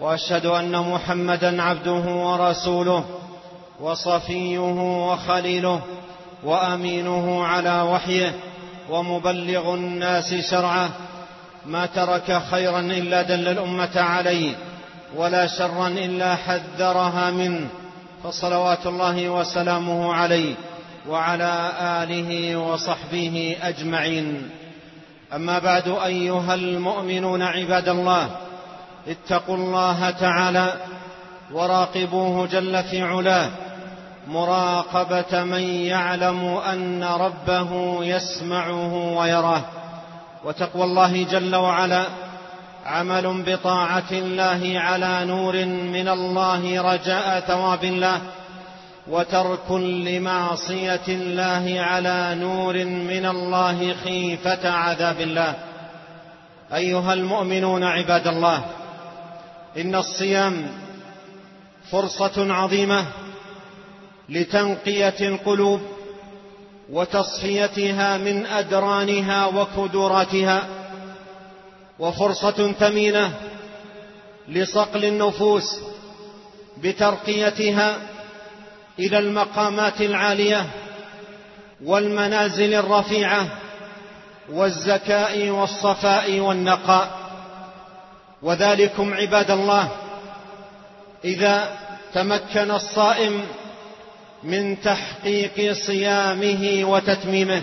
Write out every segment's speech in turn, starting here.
وأشهد أن محمدا عبده ورسوله وصفيه وخليله وأمينه على وحيه ومبلغ الناس شرعه ما ترك خيرا إلا دل الأمة عليه ولا شرا إلا حذرها منه فصلوات الله وسلامه عليه وعلى آله وصحبه أجمعين. أما بعد أيها المؤمنون عباد الله اتقوا الله تعالى وراقبوه جل في علاه. مراقبة من يعلم أن ربه يسمعه ويراه. وتقوى الله جل وعلا. عمل بطاعة الله على نور من الله رجاء ثواب الله. وترك لمعصية الله على نور من الله خيفة عذاب الله. أيها المؤمنون عباد الله إن الصيام فرصة عظيمة لتنقية القلوب وتصفيتها من أدرانها وكدراتها وفرصة ثمينة لصقل النفوس بترقيتها إلى المقامات العالية والمنازل الرفيعة والزكاء والصفاء والنقاء. وذلكم عباد الله. إذا تمكن الصائم من تحقيق صيامه وتتميمه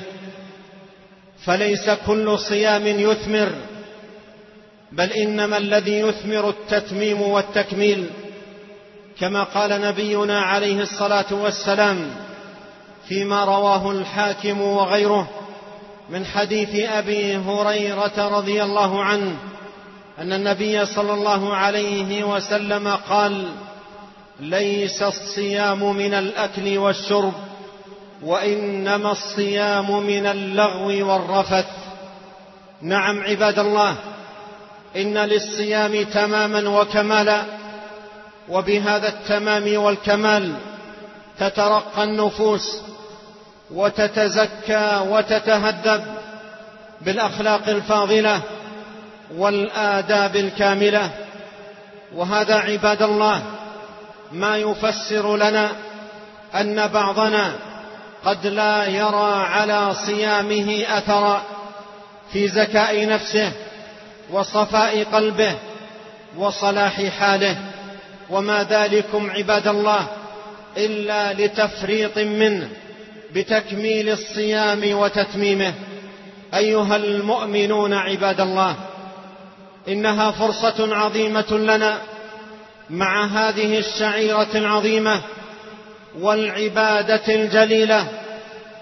فليس كل صيام يثمر بل إنما الذي يثمر التتميم والتكميل. كما قال نبينا عليه الصلاة والسلام فيما رواه الحاكم وغيره من حديث أبي هريرة رضي الله عنه أن النبي صلى الله عليه وسلم قال ليس الصيام من الأكل والشرب وإنما الصيام من اللغو والرفث. نعم عباد الله إن للصيام تماما وكمالا وبهذا التمام والكمال تترقى النفوس وتتزكى وتتهذب بالأخلاق الفاضلة. والآداب الكاملة. وهذا عباد الله ما يفسر لنا أن بعضنا قد لا يرى على صيامه أثرا في زكاء نفسه وصفاء قلبه وصلاح حاله. وما ذلكم عباد الله إلا لتفريط منه بتكميل الصيام وتتميمه. أيها المؤمنون عباد الله إنها فرصة عظيمة لنا مع هذه الشعيرة العظيمة والعبادة الجليلة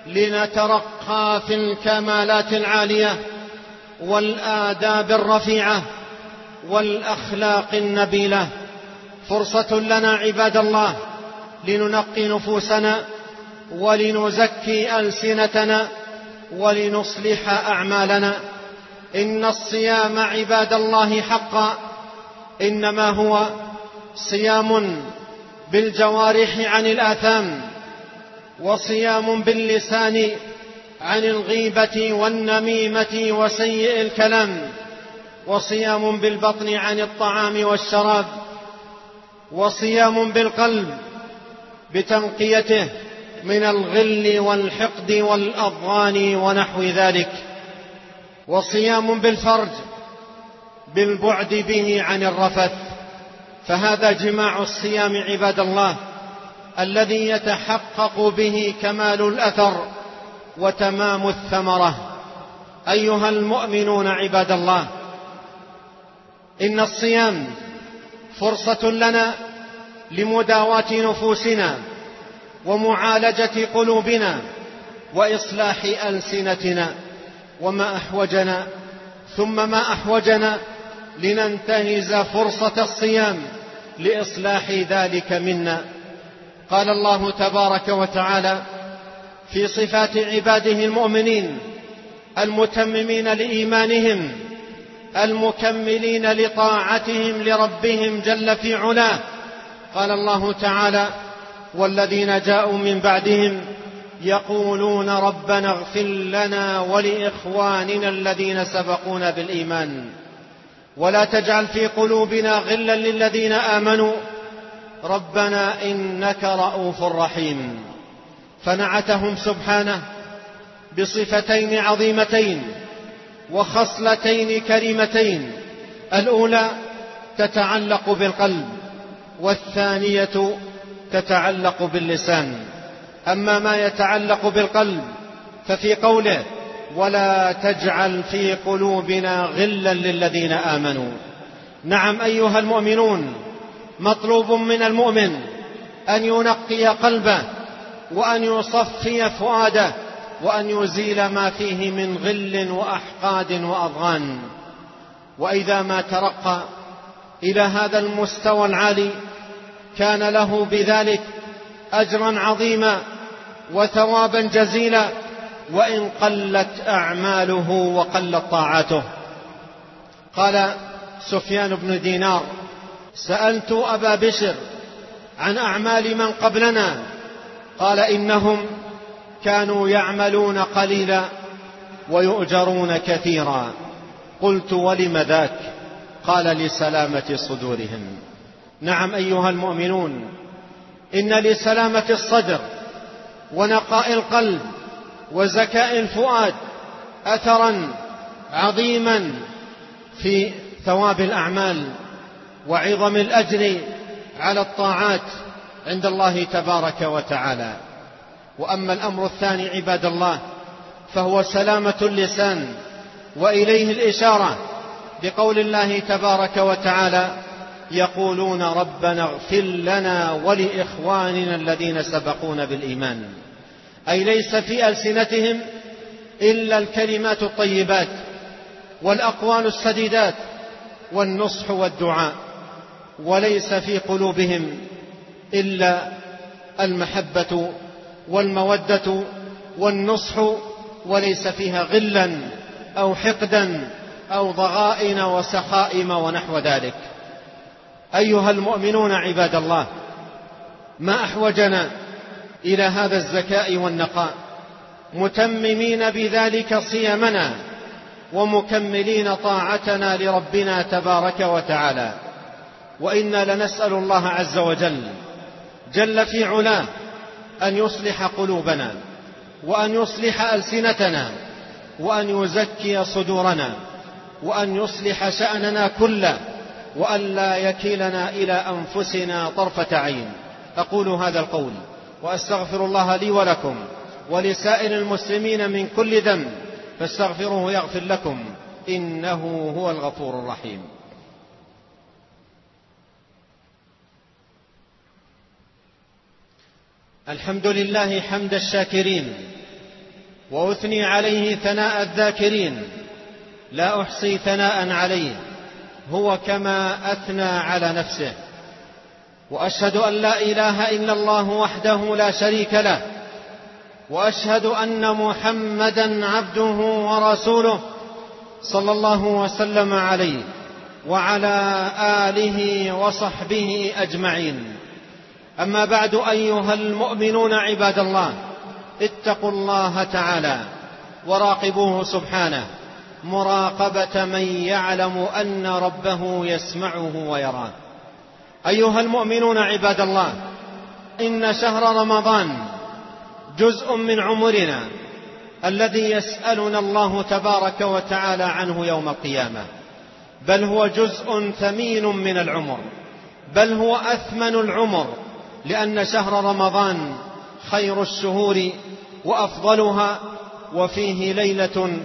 لنترقى في الكمالات العالية والآداب الرفيعة والأخلاق النبيلة. فرصة لنا عباد الله لننقي نفوسنا ولنزكي ألسنتنا ولنصلح أعمالنا. إن الصيام عباد الله حقا إنما هو صيام بالجوارح عن الآثام وصيام باللسان عن الغيبة والنميمة وسيء الكلام وصيام بالبطن عن الطعام والشراب وصيام بالقلب بتنقيته من الغل والحقد والأضغان ونحو ذلك. وصيام بالفرج بالبعد به عن الرفث. فهذا جماع الصيام عباد الله الذي يتحقق به كمال الأثر وتمام الثمرة. أيها المؤمنون عباد الله إن الصيام فرصة لنا لمداواة نفوسنا ومعالجة قلوبنا وإصلاح ألسنتنا. وما أحوجنا ثم ما أحوجنا لننتهز فرصة الصيام لإصلاح ذلك منا. قال الله تبارك وتعالى في صفات عباده المؤمنين المتممين لإيمانهم المكملين لطاعتهم لربهم جل في علاه. قال الله تعالى والذين جاءوا من بعدهم يقولون ربنا اغفر لنا ولإخواننا الذين سبقونا بالإيمان. ولا تجعل في قلوبنا غلا للذين آمنوا. ربنا إنك رءوف رحيم. فنعتهم سبحانه بصفتين عظيمتين وخصلتين كريمتين. الأولى تتعلق بالقلب والثانية تتعلق باللسان. أما ما يتعلق بالقلب ففي قوله ولا تجعل في قلوبنا غلا للذين آمنوا. نعم أيها المؤمنون مطلوب من المؤمن أن ينقي قلبه وأن يصفي فؤاده وأن يزيل ما فيه من غل وأحقاد وأضغان. وإذا ما ترقى إلى هذا المستوى العالي كان له بذلك أجرا عظيما وثوابا جزيلا وإن قلت أعماله وقلت طاعته. قال سفيان بن دينار سألت أبا بشر عن أعمال من قبلنا قال إنهم كانوا يعملون قليلا ويؤجرون كثيرا. قلت ولم ذاك؟ قال لسلامة صدورهم. نعم أيها المؤمنون إن لسلامة الصدر ونقاء القلب وزكاء الفؤاد اثرا عظيما في ثواب الأعمال وعظم الأجر على الطاعات عند الله تبارك وتعالى. وأما الأمر الثاني عباد الله فهو سلامة اللسان وإليه الإشارة بقول الله تبارك وتعالى يقولون ربنا اغفر لنا ولإخواننا الذين سبقونا بالإيمان. أي ليس في ألسنتهم إلا الكلمات الطيبات والأقوال السديدات والنصح والدعاء وليس في قلوبهم إلا المحبة والمودة والنصح وليس فيها غلا أو حقدا أو ضغائن وسخائم ونحو ذلك. أيها المؤمنون عباد الله ما أحوجنا إلى هذا الزكاء والنقاء متممين بذلك صيامنا ومكملين طاعتنا لربنا تبارك وتعالى. وإنا لنسأل الله عز وجل جل في علاه أن يصلح قلوبنا وأن يصلح ألسنتنا وأن يزكي صدورنا وأن يصلح شأننا كله وأن لا يكلنا إلى أنفسنا طرفة عين. أقول هذا القول وأستغفر الله لي ولكم ولسائر المسلمين من كل ذنب فاستغفروه يغفر لكم إنه هو الغفور الرحيم. الحمد لله حمد الشاكرين وأثني عليه ثناء الذاكرين لا أحصي ثناء عليه. هو كما أثنى على نفسه. وأشهد أن لا إله إلا الله وحده لا شريك له. وأشهد أن محمدا عبده ورسوله صلى الله وسلم عليه وعلى آله وصحبه أجمعين. أما بعد أيها المؤمنون عباد الله اتقوا الله تعالى وراقبوه سبحانه. مراقبة من يعلم أن ربه يسمعه ويراه أيها المؤمنون عباد الله إن شهر رمضان جزء من عمرنا الذي يسألنا الله تبارك وتعالى عنه يوم القيامة. بل هو جزء ثمين من العمر. بل هو أثمن العمر لأن شهر رمضان خير الشهور وأفضلها وفيه ليلة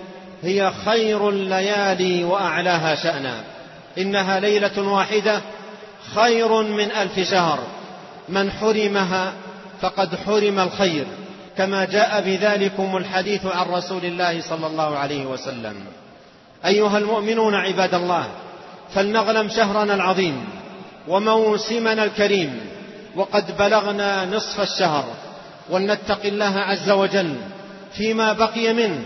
هي خير الليالي وأعلاها شأنا. إنها ليلة واحدة خير من ألف شهر. من حرمها فقد حرم الخير كما جاء بذلكم الحديث عن رسول الله صلى الله عليه وسلم. أيها المؤمنون عباد الله فلنغنم شهرنا العظيم وموسمنا الكريم وقد بلغنا نصف الشهر ولنتق الله عز وجل فيما بقي منه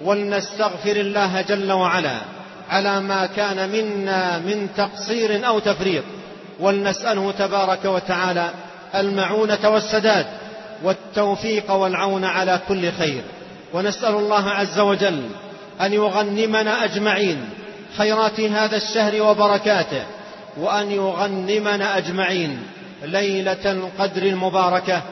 ولنستغفر الله جل وعلا على ما كان منا من تقصير أو تفريط. ولنسأله تبارك وتعالى المعونة والسداد والتوفيق والعون على كل خير. ونسأل الله عز وجل أن يغنمنا أجمعين خيرات هذا الشهر وبركاته وأن يغنمنا أجمعين ليلة القدر المباركة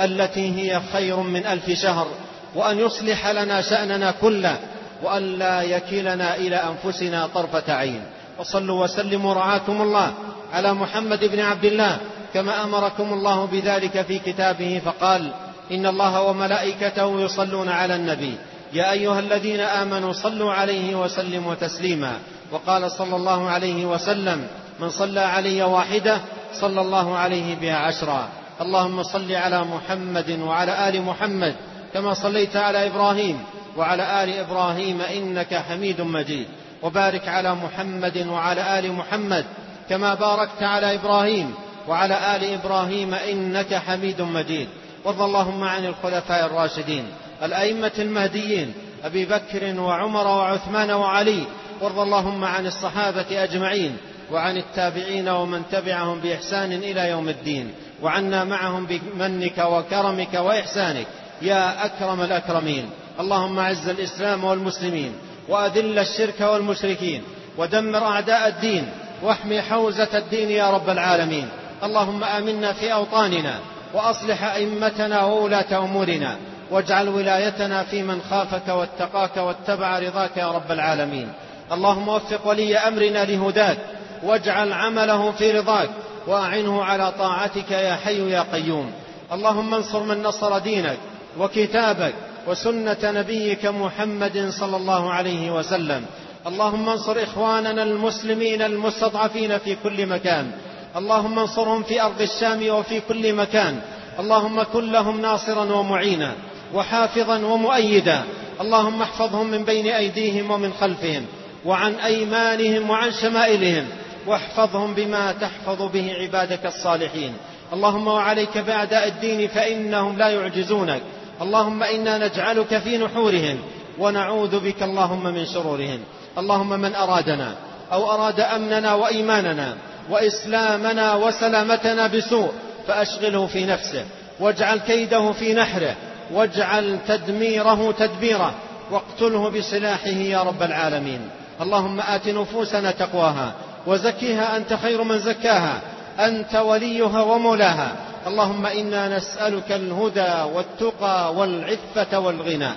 التي هي خير من ألف شهر. وأن يصلح لنا شأننا كله وأن لا يكلنا إلى أنفسنا طرفة عين. وصلوا وسلموا رعاكم الله على محمد بن عبد الله كما أمركم الله بذلك في كتابه فقال إن الله وملائكته يصلون على النبي. يا أيها الذين آمنوا صلوا عليه وسلموا تسليما. وقال صلى الله عليه وسلم من صلى علي واحدة صلى الله عليه بها عشرا. اللهم صل على محمد وعلى آل محمد كما صليت على إبراهيم وعلى آل إبراهيم إنك حميد مجيد. وبارك على محمد وعلى آل محمد كما باركت على إبراهيم وعلى آل إبراهيم إنك حميد مجيد. وارض اللهم عن الخلفاء الراشدين الأئمة المهديين أبي بكر وعمر وعثمان وعلي. وارض اللهم عن الصحابة أجمعين وعن التابعين ومن تبعهم بإحسان إلى يوم الدين. وعنا معهم بمنك وكرمك وإحسانك. يا أكرم الأكرمين. اللهم أعز الإسلام والمسلمين وأذل الشرك والمشركين ودمر أعداء الدين واحمي حوزة الدين يا رب العالمين. اللهم آمنا في أوطاننا وأصلح أئمتنا وولاة أمورنا واجعل ولايتنا في من خافك واتقاك واتبع رضاك يا رب العالمين. اللهم وفق ولي أمرنا لهداك واجعل عمله في رضاك وأعنه على طاعتك يا حي يا قيوم. اللهم انصر من نصر دينك وكتابك وسنة نبيك محمد صلى الله عليه وسلم. اللهم انصر إخواننا المسلمين المستضعفين في كل مكان. اللهم انصرهم في أرض الشام وفي كل مكان. اللهم كن لهم ناصرا ومعينا وحافظا ومؤيدا. اللهم احفظهم من بين أيديهم ومن خلفهم وعن أيمانهم وعن شمائلهم. واحفظهم بما تحفظ به عبادك الصالحين. اللهم وعليك بأعداء الدين فإنهم لا يعجزونك. اللهم إنا نجعلك في نحورهم ونعوذ بك اللهم من شرورهم. اللهم من أرادنا أو أراد أمننا وإيماننا وإسلامنا وسلامتنا بسوء فأشغله في نفسه واجعل كيده في نحره واجعل تدميره تدبيره واقتله بسلاحه يا رب العالمين. اللهم آت نفوسنا تقواها وزكها أنت خير من زكاها أنت وليها ومولاها. اللهم إنا نسألك الهدى والتقى والعفة والغنى.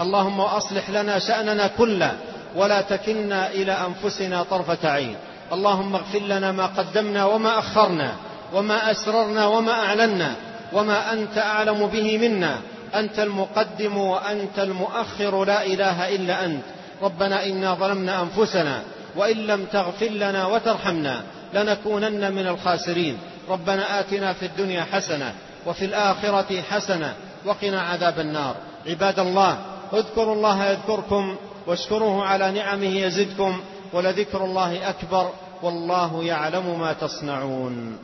اللهم أصلح لنا شأننا كله ولا تكلنا إلى أنفسنا طرفة عين. اللهم اغفر لنا ما قدمنا وما أخرنا وما أسررنا وما أعلنا وما أنت أعلم به منا. أنت المقدم وأنت المؤخر لا إله إلا أنت. ربنا إنا ظلمنا أنفسنا وإن لم تغفر لنا وترحمنا لنكونن من الخاسرين. ربنا آتنا في الدنيا حسنة وفي الآخرة حسنة وقنا عذاب النار. عباد الله اذكروا الله يذكركم واشكروه على نعمه يزدكم ولذكر الله أكبر والله يعلم ما تصنعون.